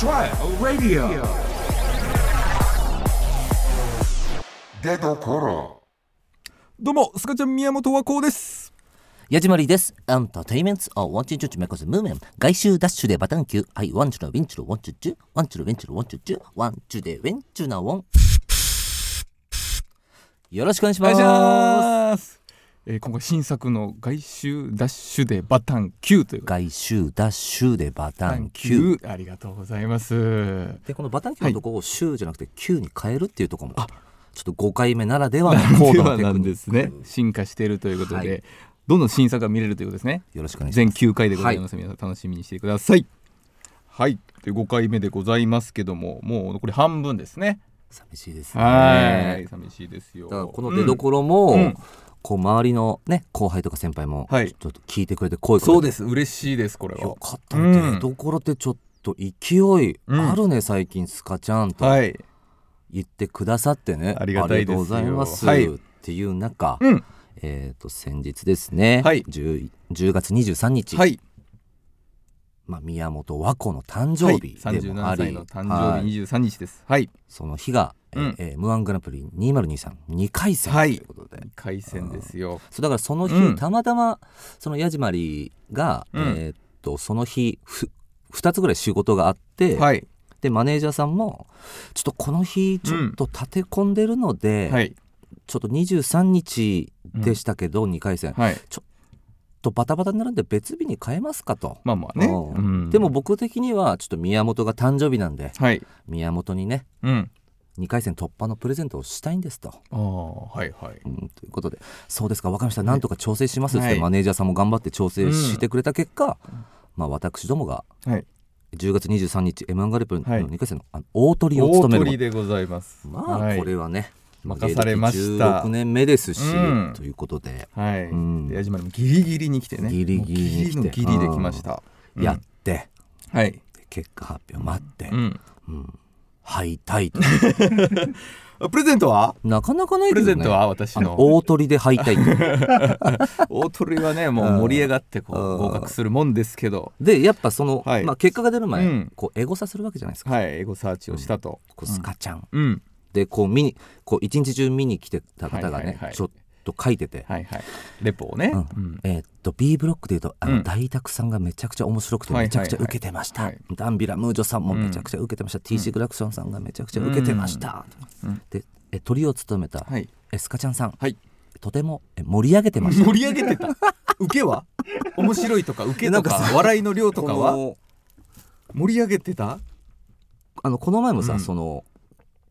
Trial Radio 出どころどうもスカちゃん宮本和光ですヤジマリです。エンターテイメントをワンチュチュチメコスムーメン。外周ダッシュでバタンキュー。はい、ワンチュラウィンチュルワンチュチュ。ワンチュルウィンチュルワンチュチュ。ワンチュでウィンチュなウォン。よろしくお願いします。えー、今回新作の外周ダッシュでバタン Q という。外周ダッシュでバタン。Q ありがとうございます。で、このバタンキューのとこをシューじゃなくて Q に変えるっていうところも、ちょっと5回目ならではの高度なテクニですね進化しているということで、はい。どんどん新作が見れるということですね。よろしくお願いし全ます。9回でございます、皆さん楽しみにしてください。はい。で5回目でございますけどももう残り半分ですね。寂しいですね。はい。寂しいですよ。だからこの出所も、うんこう周りのね後輩とか先輩もちょはいっと聞いてくれて声かけて。そうです。嬉しいですこれは。よかったうん。ね、出所ってちょっと勢いあるね、最近スカちゃんと。はい。言ってくださってね、ありがたいありがとうございます、はいっていう中、うん。えっ、と先日ですね、はい。10, 10月23日、はい。まあ、宮本和子の誕生日はい、でもあり、37歳の誕はい。生日23日です。はい。その日が、えーうん。えー M1 グランプリ20232回戦とはい。いうことで、回戦ですよ。そうだからその日、うん。たまたまその矢島りが、うん。えーっとその日ふ2つぐらい仕事があって、はい。でマネージャーさんもちょっとこの日ちょっと立て込んでるので、はい。ちょっと23日でしたけど、2回戦はい。とバタバタになるんで別日に変えますかと。まあまあね、うん。うん。でも僕的にはちょっと宮本が誕生日なんではい。宮本にねうん2回戦突破のプレゼントをしたいんですと。ああはいはい。うん、ということで。そうですか。分かりました。なんとか調整しますって、はい。マネージャーさんも頑張って調整してくれた結果、まあ、私どもがはい。10月23日 m 1グランプリのはい。2回戦のあの大トリを大務める。鳥でございます。まあ、はいこれはね任されました。16年目ですし、うん。ということで、はい、うん。で矢島でもギリギリに来てね。ギリギリに来て。ギリのギリで来ました、うん。やって。はい、で結果発表待って、うん、うん敗退 プレゼントは？なかなかないけどね。プレゼントは私の。大鳥で敗退 大鳥はねもう盛り上がってこう合格するもんですけど。でやっぱその、はい。まあ、結果が出る前、うん。こうエゴサするわけじゃないですか、はいエゴサーチをしたと、こうスカちゃん、うんでこう見にこう一日中見に来てた方がね、はいはいはい。ちょっと書いてて、はいはい。レポをね、うん。うん。えーっと B ブロックでいうとあの、うん。大沢さんがめちゃくちゃ面白くてはいはいはい。めちゃくちゃ受けてました、はい。ダンビラムージョさんもめちゃくちゃ受けてました、TC グラクションさんがめちゃくちゃ受けてました、うん。でえトリを務めた、はい。エスカちゃんさん、はい。とてもえ盛り上げてました。盛り上げてた。受けは？面白いとか受けとかなんかさ笑いの量とかは？盛り上げてた？あのこの前もさ、うん。その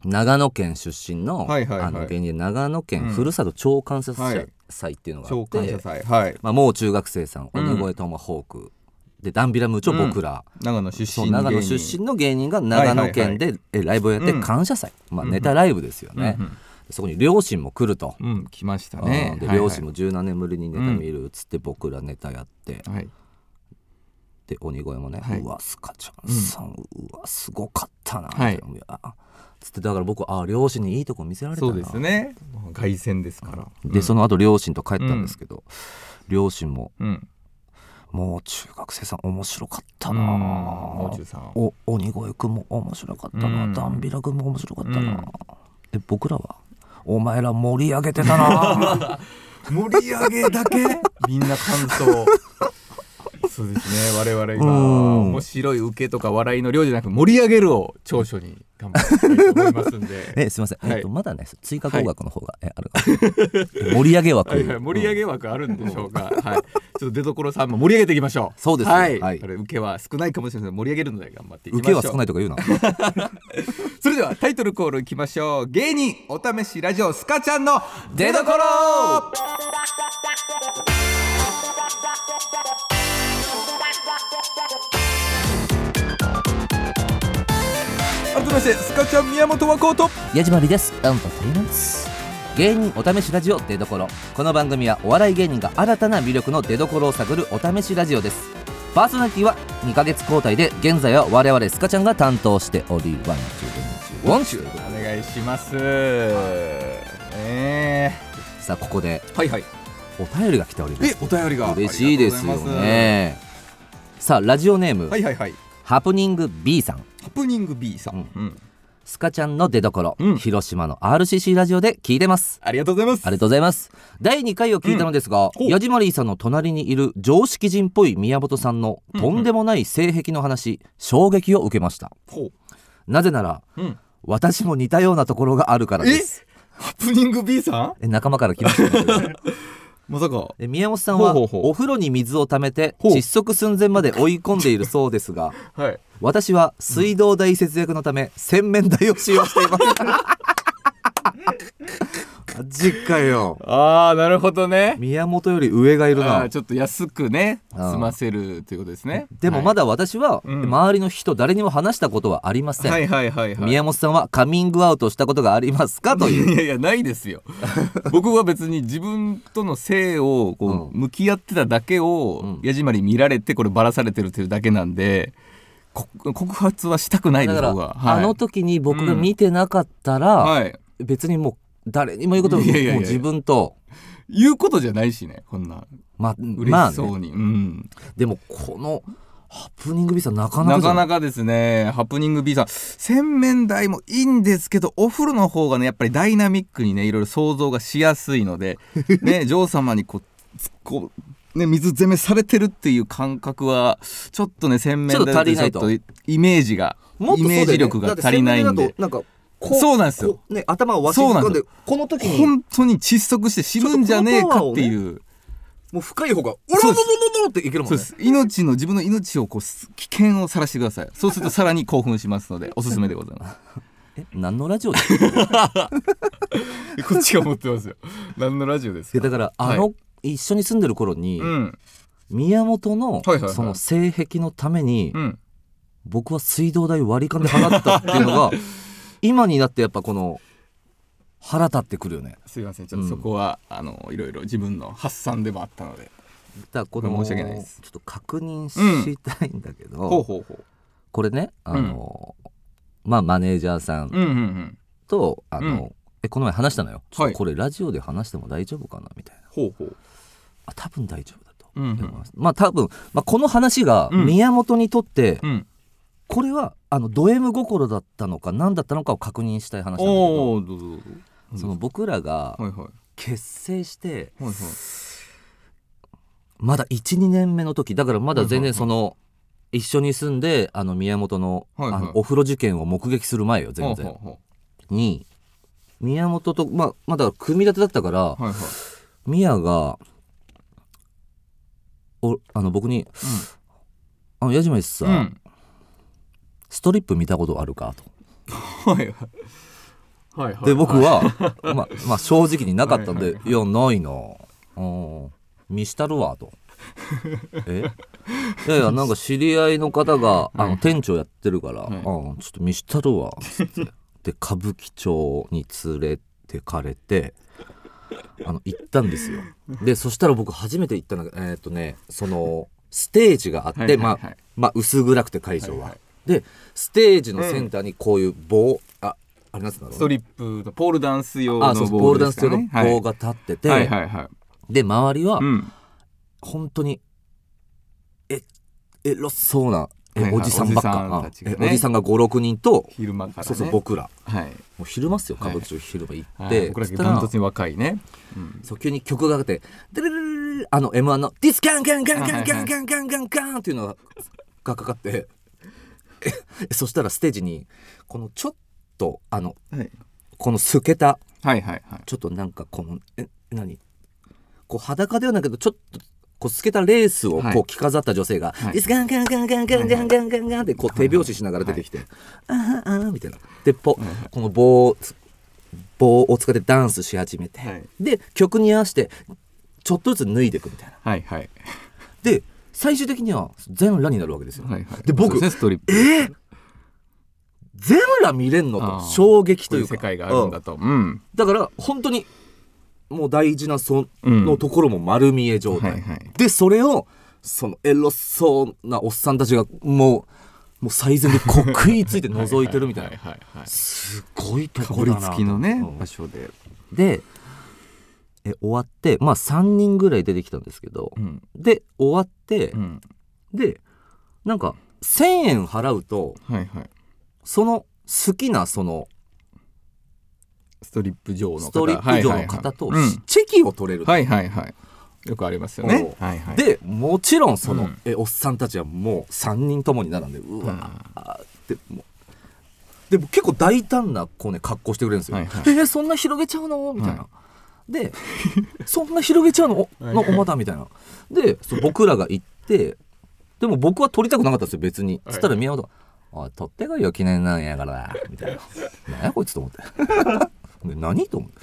長野県出身の,、はいはいはい。あの芸人で長野県うん。ふるさと超感謝はい祭っていうのがあ超って、感謝祭はい。まあ、もう中学生さんうん鬼越トマホーク、でダンビラムーチョ僕ら、長野出そう身長野出身の芸人が長野県でえライブをやってうん。感謝祭、まあ、うんネタライブですよね、うんそこに両親も来ると、うん、うん来ましたね。うん。ではいはい。両親も十何年ぶりにネタ見るっつって僕らネタやって、はいで鬼越もね、はい。うわスカちゃんさん、うわすごかったな、はい。つってだから僕あ両親にいいとこ見せられたな。そうですね。凱旋ですから。でその後両親と帰ったんですけど、両親もうん。もう中学生さん面白かったうん。な、お鬼越くんも面白かったな、うん。ダンビラくんも面白かったな、うん。で僕らはお前ら盛り上げてたな。盛り上げだけ？みんな感想そうですね我々今うん。面白い受けとか笑いの量じゃなく盛り上げるを長所に頑張っていきたいと思いますんで。えすいません、はい。えっとまだね追加工学の方が、えある盛り 上げ枠、はいはい、盛り上げ枠あるんでしょうか、はい、ちょっと出所さんも盛り上げていきましょう。そうですよはい、はい。受けは少ないかもしれないので盛り上げるので頑張っていきま受しょう。けは少ないとか言うな。それではタイトルコールいきましょう。芸人お試しラジオスカちゃんの出所改めましてスカちゃん宮本和光と矢島りです。エンターテインメント芸人お試しラジオ出所。この番組はお笑い芸人が新たな魅力の出所を探るお試しラジオです。パーソナリティは2ヶ月交代で現在は我々スカちゃんが担当しておりワンチューお願いします。えさあここでー、はいはい。お便りが来ております。えお便りが。嬉しいですよね。さあラジオネーム、はいはいはい。ハプニング B さんハプニング B さん、うん。スカちゃんの出所、うん。広島の RCC ラジオで聞いてます。ありがとうございます。ありがとうございます。第2回を聞いたのですが、ほう。ヤジマリーさんの隣にいる常識人っぽい宮本さんのうんとんでもない性癖の話、衝撃を受けました。ほなぜならう、うん、私も似たようなところがあるからです。ハプニング B さん？え仲間から来ました。ね まさか。え宮本さんはほうほうほう。お風呂に水を溜めてほう。窒息寸前まで追い込んでいるそうですが はい私は水道代節約のため洗面台を使用しています。マジかよ。ああなるほどね。宮本より上がいるな。ちょっと安くね済ませるということですね。でもまだ私はうん。周りの人誰にも話したことはありません、はいはいはいはい。宮本さんはカミングアウトしたことがありますか？という。いやいやないですよ。僕は別に自分との性をこう向き合ってただけを、うん。矢島に見られてこればらされてるというだけなんでこ告発はしたくないです僕は、はい、あの時に僕が見てなかったら、はい。別にもう誰にも言うことももう自分と。言うことじゃないしねこんな。ま嬉まあねしそうに、うん。でもこのハプニングビザなかなかなかなかですね。ハプニングさん洗面台もいいんですけどお風呂の方がねやっぱりダイナミックにねいろいろ想像がしやすいのでね 女王様にこうつこうね水攻めされてるっていう感覚はちょっとね洗面台だちょっとイメージがね。イメージ力が足りないんで。なんかこそうなんですよ。ね頭をわしづかんでこの時に本当に窒息して死ぬんじゃねえかっていう。もう深い方が「おらそうですらららら」っていけるもんね。命の自分の命をこうす危険をさらしてください。そうするとさらに興奮しますので おすすめでございます。え何のラジオですか？こっちが思ってますよ。何のラジオですいやだからあの、一緒に住んでる頃に、うん。宮本のはいはいはい。その性癖のために、うん。僕は水道代割り勘で払ったっていうのが 今になってやっぱこの腹立ってくるよね。すいません。ちょっとそこは、あのいろいろ自分の発散でもあったので。だこの申し訳ないです。ちょっと確認したいんだけど、ほうほうほこれねあの、まあマネージャーさんううんうんうん。と、あの、うん。えこの前話したのよ、これラジオで話しても大丈夫かなみたいな。ほうほう。あ多分大丈夫だと、うんうん。思います。まあ多分、まあ、この話がうん。宮本にとって、うん。これはあのド M 心だったのか何だったのかを確認したい話なんだけどその僕らがはいはい。結成してはいはい。まだ12年目の時だからまだ全はいはいはい。然その一緒に住んであの宮本の,、はいはい。あのお風呂事件を目撃する前よ全然。に宮本と、まあ、まだ組み立てだったから、うはいはい。宮がおあの僕に「あの矢島さ、うんうん。ストリップ見たことあるか?」と。はいはい。はいはい。で僕は、まあ、まあ正直になかったんで「はいいやないな。うん見したるわ」と。え？いやいや なんか知り合いの方が、あの店長やってるから「はい。うんちょっと見したるわ」つって。で歌舞伎町に連れてかれてあの行ったんですよ。でそしたら僕初めて行ったのがえーっとねそのステージがあって、はいはいはい。まあまあ薄暗くて会場は、はいはい。でステージのセンターにこういう棒、ああれなんだろうストリップのポールダンス用の棒が立ってて、はいはいはい。で周りはうん。本当にえエロそうなおじさんばっか。おじさんがね。あえおじさんが56人と、昼間からね。そうそう僕ら。はい。もう昼間っすよ。歌はい。舞伎町昼間行っはい。て、僕らダントツに若いね。うん。そう急に曲がかかってデレレレレレあの M1 の「ディスカンカンカンカンカンカンカンカンカン」っていうのががかかってえそしたらステージにこのちょっとあのはいこの透けたはいはいはいちょっとなんかこのえ何こう裸ではないけどちょっとこう透けたレースをはい。こう着飾った女性がはい「ディスカンカンカンカンカンカンカンカンカン」ってこう手拍子しながら出てきて「あーあー」みたいな。でポこの棒を棒を使ってダンスし始めて、はい。で曲に合わせてちょっとずつ脱いでいくみたいな。はいはい。で最終的には全裸になるわけですよ、はいはい。で僕ストリップ。えー全裸見れんのと衝撃ことういうか世界があるんだと。うん。だから本当にもう大事なそうんのところも丸見え状態、はいはい。でそれをそのエロそうなおっさんたちがもうもう最前でこう食いついて覗いてるみたいな。すごいとこだなつきのねうん。場所で。でえ終わってまあ3人ぐらい出てきたんですけど、うん。で終わって、うん。でなんか1,000円払うとはいはい。その好きなそのストリップ上の方。ストリップ上の方とはいはいはい。うん。チェキを取れると。はいはいはい。よくありますよね。はいはい。でもちろんその、うん。えおっさんたちはもう3人ともに並んでうわー。ってもうでも結構大胆なこうね格好してくれるんですよ、はいはい。えーそんな広げちゃうの？みたいな、でそんな広げちゃうの？おのおまだみたいな。でそう僕らが行ってでも僕は撮りたくなかったんですよ別に。つったら宮本が「おい撮ってこいよ記念なんやから」みたいな「何やこいつ」と思ってで何？と思って。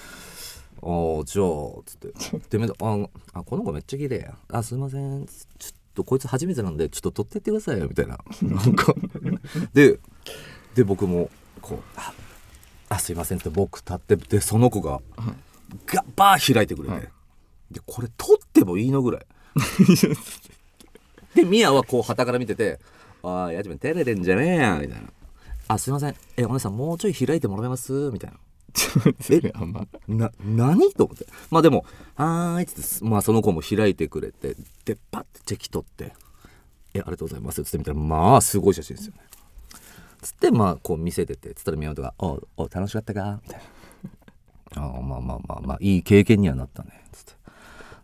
ああじゃあつって。ああこの子めっちゃ綺麗や。あすいません。ちょっとこいつ初めてなんでちょっと撮ってってくださいよ。みたいな。なんか。でで僕もこうああすいません。って僕立ってでその子がガッバー開いてくれて、はい。でこれ撮ってもいいのぐらい。でミヤはこう旗から見てて「ああやじめ照れてんじゃねえや」みたいな「あすいません。えお姉さんもうちょい開いてもらえます?」みたいな えあんま。な何と思って？まあでも「はーい」っつってまあその子も開いてくれてでパッてチェキ取って「えありがとうございます」っつってみたらまあすごい写真ですよね。つってまあこう見せててつったら宮本が「おお楽しかったか?」みたいな「ああまあまあまあまあいい経験にはなったね」つって。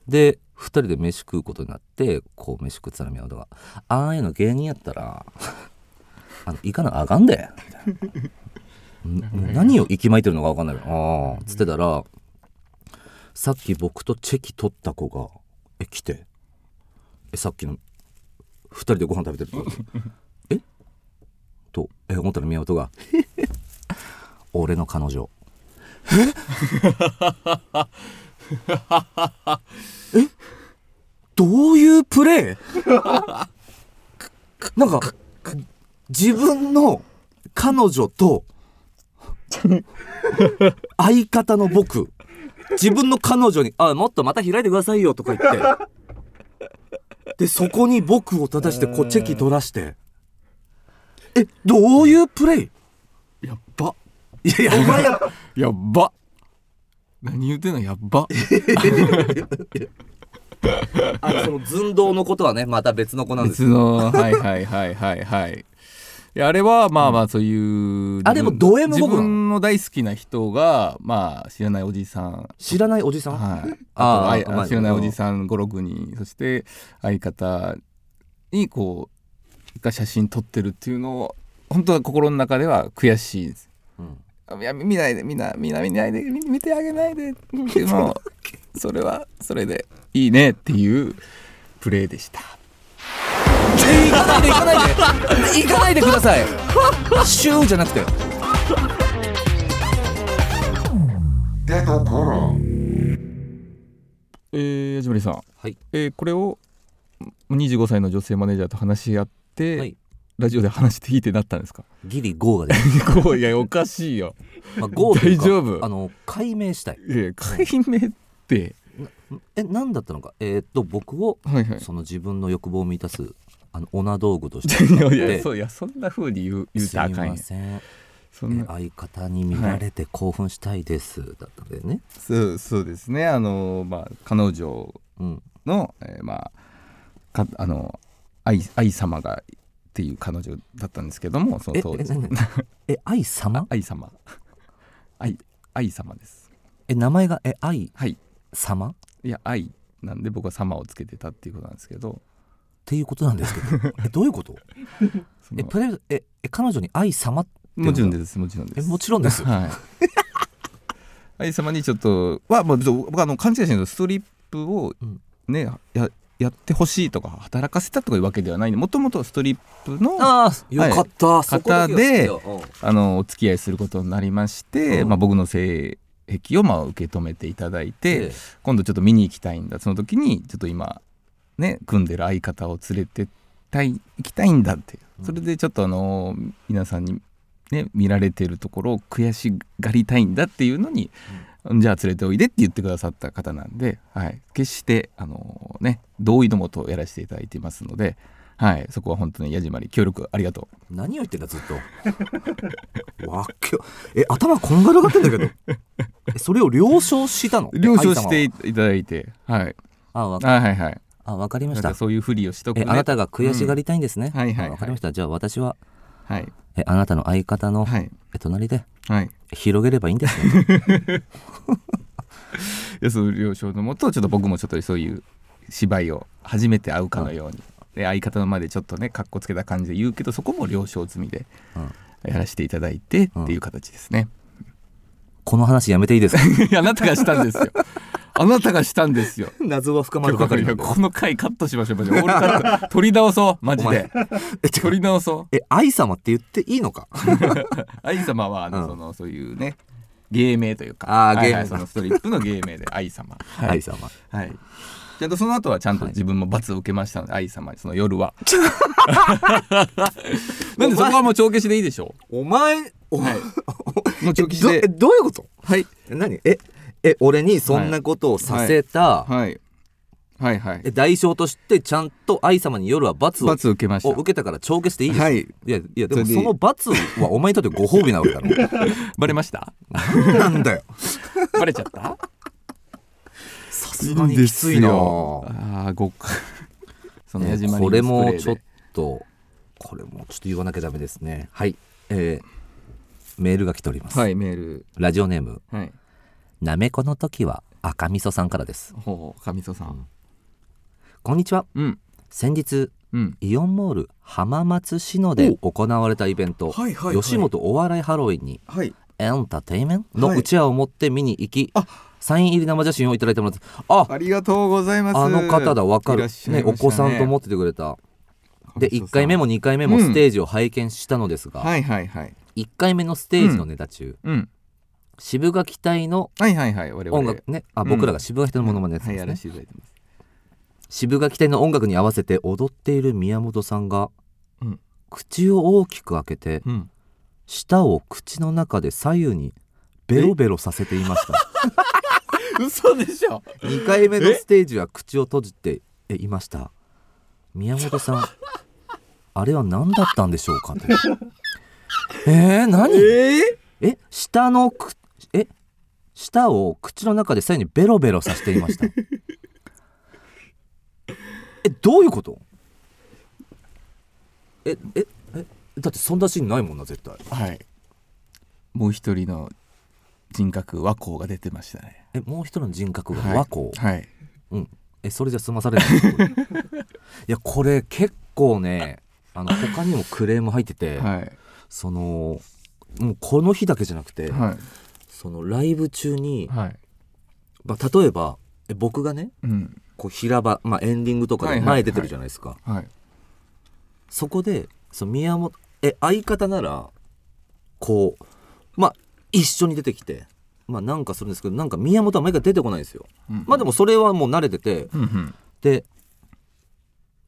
で2人で飯食うことになってこう飯食ってたら宮本が「ああいうの芸人やったらあの行かなあかんで」みたいな。ん。何を息巻いてるのか分かんない。ああつってたらさっき僕とチェキ取った子がえ来て。えさっきの2人でご飯食べてると え？とえ思ったら宮本が「俺の彼女」え？え？どういうプレーなんか自分の彼女と相方の僕自分の彼女に「あもっとまた開いてくださいよ」とか言って。でそこに僕を立たしてこうチェキ取らして。えどういうプレイ？やっば。いやいやお前ややっば。何言うてんの？やっば。あのその寸胴のことはねまた別の子なんです別のはいはいはいはいはいいやあれはまあまあそういう、あでもド M 自僕なの分の大好きな人がまあ知らないおじさん。知らないおじさん、はい、あ ーあとあまあ知らないおじさん56人そして相方にこうが写真撮ってるっていうのを本当は心の中では悔しいです。うん。あいや見ないでみんなみんな見ないで見見てあげないで。でもそれはそれでいいねっていうプレーでした。え行かないで行かないで行かないでください。シューじゃなくて。出どころえー、矢島さん、はい。えーこれを25歳の女性マネージャーと話し合って、はい。ラジオで話していいってなったんですか？ギリゴーが出る、こういやおかしいよ。まあ、ゴーというか大丈夫？あの解明したい。いや解明って。え何だったのか？えーっと僕をはいはい。その自分の欲望を満たすあのオナ道具として いやいでやそういやそんな風に言う言うすいたらあかんやん。ませんそん相方に見られて興奮したいです、だったんだよね。そうそうですね。あのまあ彼女うん。の、えーまあかあの愛愛様がっていう彼女だったんですけどもそのえ当時。え え愛様？愛様。愛愛様です。え名前がえ愛はい。様？っいや愛なんで僕は様をつけてたっていうことなんですけどていうことなんですけど。えどういうこと？えプレええ彼女に愛様ってもちろんです。もちろんです。えもちろんです。はい。愛様にちょっとはもう僕あの勘違いしてるんですストリップをうん。ね、ややってほしいとか働かせたとかいうわけではないんでもともとストリップのああよかった、は知ってよ。あのお付き合いすることになりまして、うん。まあ、僕の性癖をまあ受け止めていただいて、ええ。今度ちょっと見に行きたいんだ。その時にちょっと今ね組んでる相方を連れてたい行きたいんだってう。ん。それでちょっとあの皆さんにね見られてるところを悔しがりたいんだっていうのに、じゃあ連れておいでって言ってくださった方なんで、はい、決してあのね同意のもとやらせていただいていますので、はい、そこは本当に矢島に協力ありがとう。何を言ってんだずっと。わっけえ頭こんがらがってんだけど。えそれを了承したの？了承してえいいただいて、はい、あわかはいはいはい。あわかりました。そういうふりをしとくね。えあなたが悔しがりたいんですね、うん。はいはいはい。かりました。じゃあ私ははい。えあなたの相方の、はい。え隣ではい。広げればいいんです よでその了承のもとちょっと僕もちょっとそういう芝居を初めて会うかのように、で相方の前でちょっとねかっこつけた感じで言うけどそこも了承済みでうん。やらせていただいてっていう形ですね、この話やめていいですか？あなたがしたんですよ。あなたがしたんですよ。謎は深まるばかりこの回カットしましょうマジで。オールカット取り直そうマジで。え取り直そう。え愛様って言っていいのか？愛様はあの、うん。そのそういうね芸名というか。あーはいはい芸名そのストリップの芸名で 愛様。はい、愛様。はい、ちゃんとその後はちゃんと自分も罰を受けましたので、愛様にその夜は。なんでそこはもう帳消しでいいでしょお前おう、はい、もう帳消しどどういうこと？はい、え何？ええ俺にそんなことをさせた、はい、はい。はい。え代償としてちゃんと愛様に夜は罰を罰を受けました。を受けたから帳消していいです。か、はい。いやいやでもその罰はお前にとってご褒美なわけだろ。バレました？なんだよ。バレちゃった？さすがにきついな。ああごその矢島これもちょっとこれもちょっと言わなきゃダメですね。はい。えーメールが来ております、はいメール。ラジオネーム。はい。なめこの時は赤味噌さんからです。ほう上曽さん。こんにちは。うん。先日うん。イオンモール浜松市野で行われたイベント、はいはいはい。吉本お笑いハロウィンにはい。エンターテイメントのはい。うちわを持って見に行き、あ。サイン入り生写真をいただいてもらってあ。ありがとうございます。あの方だわかる。ねいましたお子さんと持っててくれた。で上曽さん。1回目も2回目もステージを拝見したのですが、はいはいはい1回目のステージのネタ中、うん。渋垣隊のはいはいはい我々。音楽ねあうん。僕らが渋垣隊のものまねやってますね、せていただいてます。渋垣隊の音楽に合わせて踊っている宮本さんが、うん。口を大きく開けてうん。舌を口の中で左右にベロベロさせていました。嘘でしょ。2回目のステージは口を閉じていました。宮本さんあれは何だったんでしょうかとえー、何？ええ舌のくえ舌を口の中で左右にベロベロさせていました。えどういうこと？えええだってそんなシーンないもんな絶対。はい。もう一人の人格和光が出てましたね。えもう一人の人格がはい。和光、はい。うん。えそれじゃ済まされない いやこれ結構ねあの他にもクレーム入ってて、はいそのもうこの日だけじゃなくて、はい。そのライブ中に、はい。まあ、例えばえ僕がねうん。こう平場、まあ、エンディングとかで前出てるじゃないですか、はい。そこでその宮本え相方ならこうまあ一緒に出てきてまあなんかするんですけどなんか宮本は毎回出てこないんですよ、うん。まあでもそれはもう慣れててうんうん。で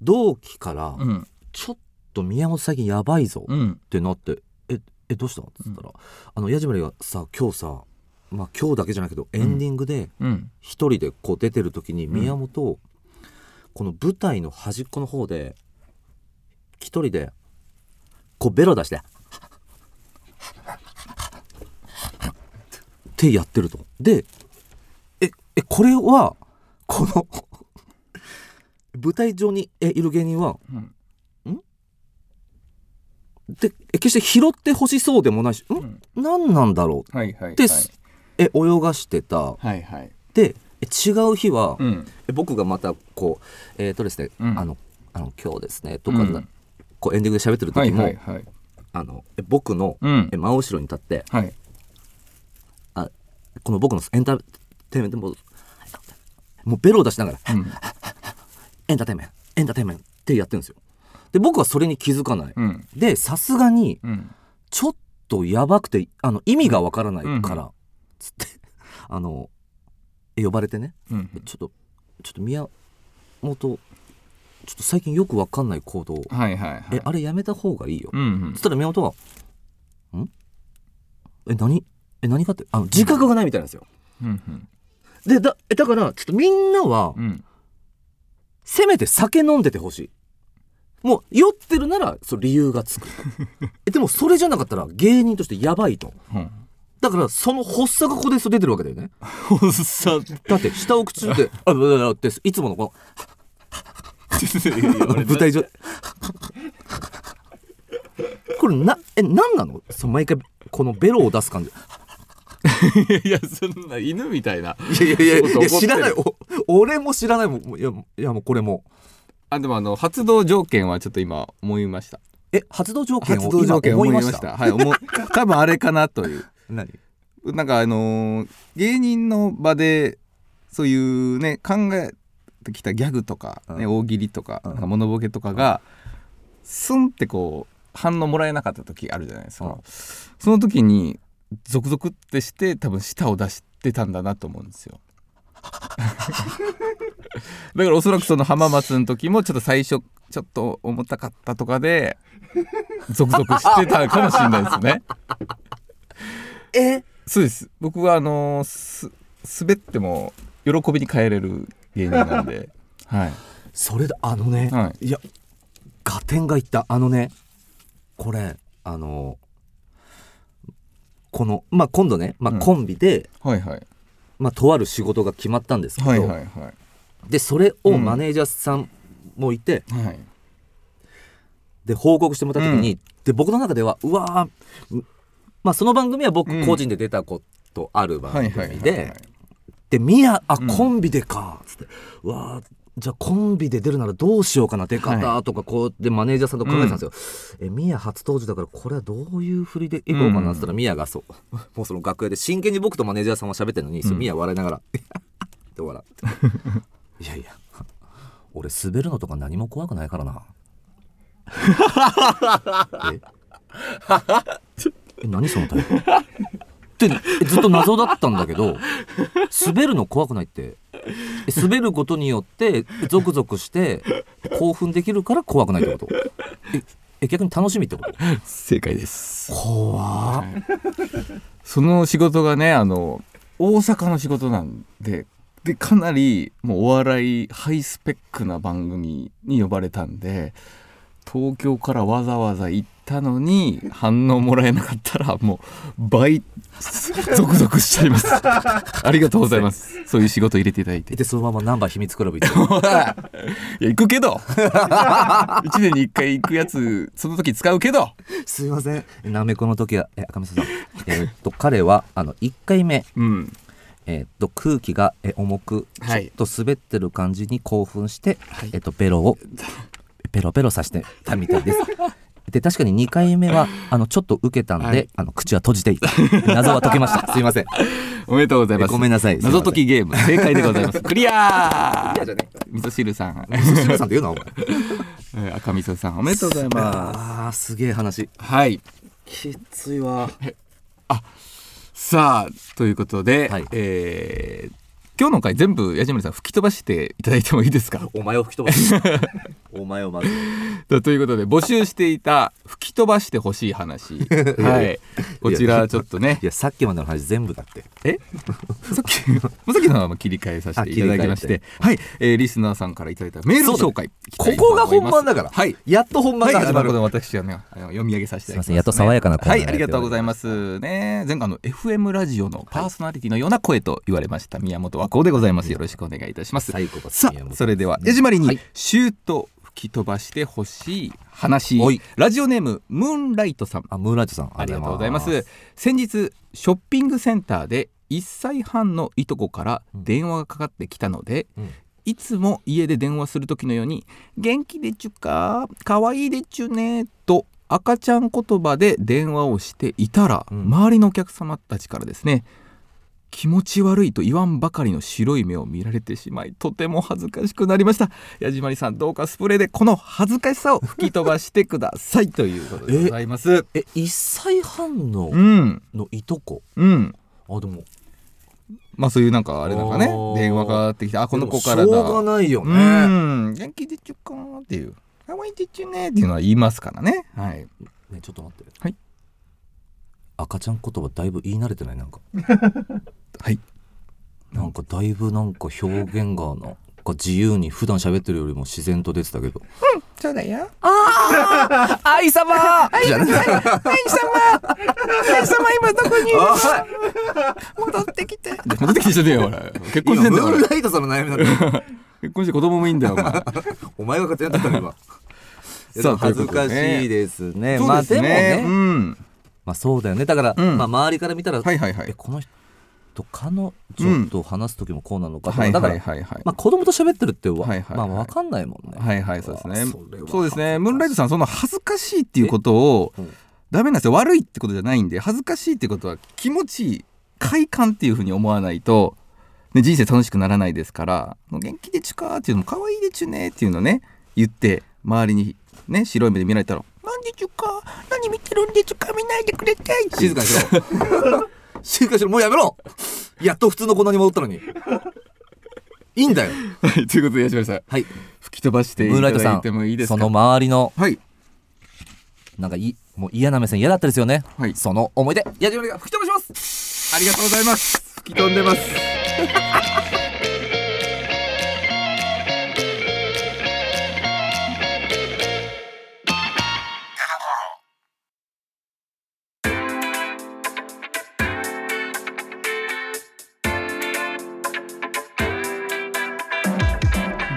同期からうん。ちょっと宮本最近やばいぞっうん。てなって「ええどうしたの?」っつったら「あの矢島りがさ今日さまあ今日だけじゃないけどエンディングでうん。一人でこう出てる時に宮本、この舞台の端っこの方で一人でこうベロ出してってやってると。でええこれはこの舞台上にえいる芸人はうんでえ決して拾ってほしそうでもないしん、ん。何なんだろう？はいはいって、え泳がしてた。はいはい。でえ違う日は、うん。え僕がまたこうえっ、とですね、うん。あのあの今日ですねとか、うん。こうエンディングで喋ってるはい時も、はいはいあのえ僕の、うん。え真後ろに立ってはい。あこの僕のエンターテインメントももうベロを出しながらうん。エンターテインメントエンターテインメントってやってるんですよで僕はそれに気づかない、うん。でさすがにうん。ちょっとやばくてあの意味がわからないから、うん。つって あのえ呼ばれてね。うん。ちょっとちょっと宮本ちょっと最近よくわかんない行動はいはいはい。えあれやめた方がいいよ、うんうん。そしたら宮本は「ん？え何？え何か?」ってあの自覚がないみたいなんですよ、うんうん。でだえだからちょっとみんなはうん。せめて酒飲んでてほしいもう酔ってるならその理由がつく。えでもそれじゃなかったら芸人としてやばいと。うん。だからその発作がここで出てるわけだよね。おっさんだって下を口で 「あぶぶっていつものこの舞台上ここれなえ何なのそう毎回このベロを出す感じいやそんな犬みたいないやいやいや知らないお俺も知らないもんいやいやもうこれもあでもあの発動条件はちょっと今思いました。え発動条件を発動条件今思いました？た。はい思う 多分あれかなという。何？なんかあのー芸人の場でそういうね考えてきたギャグとか、ねうん。大喜利とか,、うん。なんかモノボケとかが、スンってこう反応もらえなかった時あるじゃないですか、うん。その時にゾクゾクってして多分舌を出してたんだなと思うんですよ だからおそらくその浜松の時もちょっと最初ちょっと重たかったとかでゾクゾクしてたかもしれないですね。え？そうです。僕はあのーす滑っても喜びに変えれる芸人なんで。はい。それだあのね、、はいや合点がいった。あのねこれあのこのまあ今度ね、まあ、うん。コンビで、はいはいまあ、とある仕事が決まったんですけど、はいはいはい。でそれをうん。マネージャーさんもいて、はい。で報告してもらった時に、で僕の中ではうわまあその番組は僕うん。個人で出たことある番はい組で、でミヤあうん。コンビでかっつって、うわーじゃあコンビで出るならどうしようかな出方とかこうでマネージャーさんと考えてたんですよ、えミヤ初登場だからこれはどういう振りでいこうかなっつったら、ミヤがそうもうその楽屋で真剣に僕とマネージャーさんは喋ってるのに、そうミヤ笑いながら って笑って。いやいや俺滑るのとか何も怖くないからな。ええ何その態度？ってえずっと謎だったんだけど滑るの怖くないって。え滑ることによってゾクゾクして興奮できるから怖くないってこと？ええ逆に楽しみってこと？正解です。怖っ。その仕事がねあの大阪の仕事なんででかなりもうお笑いハイスペックな番組に呼ばれたんで東京からわざわざ行ったのに反応もらえなかったらもう倍ゾクゾクしちゃいます。ありがとうございます。そういう仕事入れていただいて。でそのままナンバー秘密クラブ行って。いや行くけど。1年に1回行くやつその時使うけど。すいません。なめこの時はえ赤水さん。えーっと彼はあの1回目。うん。えーっと空気がえ重くちょはいっと滑ってる感じに興奮して、はい。えーっとベロをペロペロさしてたみたいです。で確かに2回目はあのちょっと受けたんで、はい。あの口は閉じていた。謎は解けました。すいません。おめでとうございます。ごめんなさい。謎解きゲーム。正解でございます。クリアいやじゃね味噌汁さん。えそしさんって言うなお前。えー赤味噌さんおめでとうございます。あーすげえ話。はい。きついわ。さあということで、はい。えー今日の回全部矢島さん吹き飛ばしていただいてもいいですか？お前を吹き飛ばす？お前をまず。ということで募集していた吹き飛ばしてほしい話。はい。こちらちょっとね。いやさっきまでの話全部だって。え？さっきさっきの切り替えさせていただきまして。はい、えーリスナーさんからいただいたメール紹介。ここが本番だから。はい。やっと本番はい、が始まる、あの私はね、読み上げさせていただきます、すいませんやっと爽やかなはい、ありがとうございます。ね、前回の FM ラジオのパーソナリティのような声と言われました、宮本和光でございます。よろしくお願いいたします。さあ、それでは、江島りにはい、シュート吹き飛ばしてほしい話。ラジオネーム、ムーンライトさん。あムーライトさんありがとうございます。先日ショッピングセンターで1歳半のいとこから電話がかかってきたので、うんいつも家で電話する時のように「元気でちゅかかわいいでちゅね」と赤ちゃん言葉で電話をしていたら、うん周りのお客様たちからですね気持ち悪いと言わんばかりの白い目を見られてしまいとても恥ずかしくなりました。矢島りさんどうかスプレーでこの恥ずかしさを吹き飛ばしてくださいということでございます。え1歳半のうん。のいとこ？うん。あでも。まあそういうなんかあれなんかね。電話かかってきてあこの子からだ。しょうがないようね、ん。元気でちゅかーっていう。かわいいでちゅねっていうのは言いますからね。はい。ねちょっと待って。はい。赤ちゃん言葉だいぶ言い慣れてないなんか はい。なんかだいぶなんか表現がなんか自由に普段喋ってるよりも自然と出てたけど。そうだよ。愛様。じゃない愛様。愛様今どこにいる戻ってきて。戻ってきてじゃねえよ俺結婚してんだよ俺ライトさんの悩みなんだ結婚して子供もいいんだよお前。お前が勝手にやってたの今。そう恥ずかしいですね。まあでもね、うん。まあそうだよね。だから、うん。まあ周りから見たら、はいはいはい。えこの人彼女と話す時もこうなのかとか、だから、はいはい。はいはい。まあ子供と喋ってるってわ、はいはいはい。まあ分かんないもんね。はいはいそうですね。あそうですね。ムーンライトさんその恥ずかしいっていうことをえうん。ダメなんですよ。悪いってことじゃないんで恥ずかしいってことは気持ちいい快感っていうふうに思わないと、ね、人生楽しくならないですから「元気でちゅか」っていうのも「可愛いでちゅね」っていうのをね言って周りにね白い目で見られたら「なんでちゅか何見てるんでちゅか？見ないでくれて」って 静かにしろ静かにしろもうやめろ。やっと普通の粉に戻ったのに。いいんだよ。はいということで八島さん。はい。吹き飛ばしていムーンライトさんてもいいですか？その周りのはい。なんかいもう嫌な目線嫌だったですよね、はい。その思い出矢島が吹き飛ばします。ありがとうございます。吹き飛んでます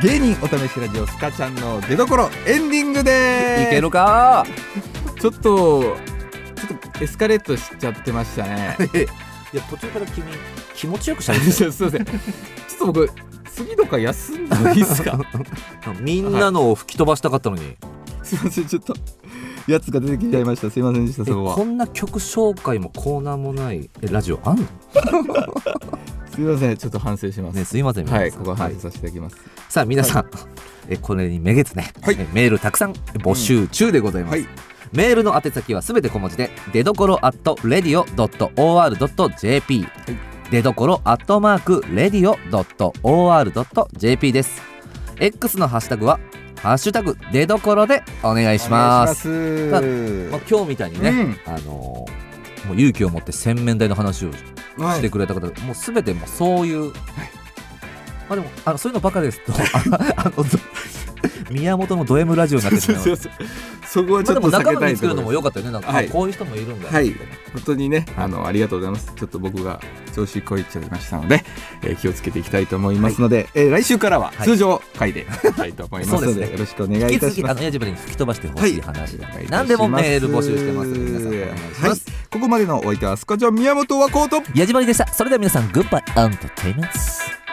芸人お試しラジオスカちゃんの出所エンディングでいけるか？すちょっとちょっとエスカレートしちゃってましたね。いや途中から君気持ちよくしゃべって すいません。ちょっと僕次とか休んでもいいですか？た みんなのを吹き飛ばしたかったのに、すいません。ちょっとやつが出てきちゃいました。すいませんでしたえそこは。こんな曲紹介もコーナーもないえラジオあんの？すいませんちょっと反省します、ねすいません皆さん。はいここは反省させていただきます、さあ皆さん、えこれにめげずね、はい。えメールたくさん募集中でございます、はいメールの宛先はすべて小文字で出どころ at radio.or.jp 出どころ at マーク radio.or.jp です。X のハッシュタグはハッシュタグ出どころでお願いします。まあ、今日みたいにね、うん。あのーもう勇気を持って洗面台の話をはい。してくれた方、もうすべてもうそういう、まあでもあのそういうのばかりですとああのど宮本のド M ラジオになってしまいますそこはちょっと避けたいところです。も良かったよね。なんか、はい。あこういう人もいるんだ。はい。本当にねあのありがとうございます。ちょっと僕が調子こいちゃいましたので、えー気をつけていきたいと思いますので、えー来週からははい。通常回でいきたいと思いますので,、そうですね。よろしくお願い引き続きあいたしますのヤジバリに吹き飛ばしてほしい話だった何でもメール募集してますので皆さんお願いしはい。ます、ここまでのお相手はスカジャン宮本和光とヤジバリでした。それでは皆さんグッバイアンターテイメント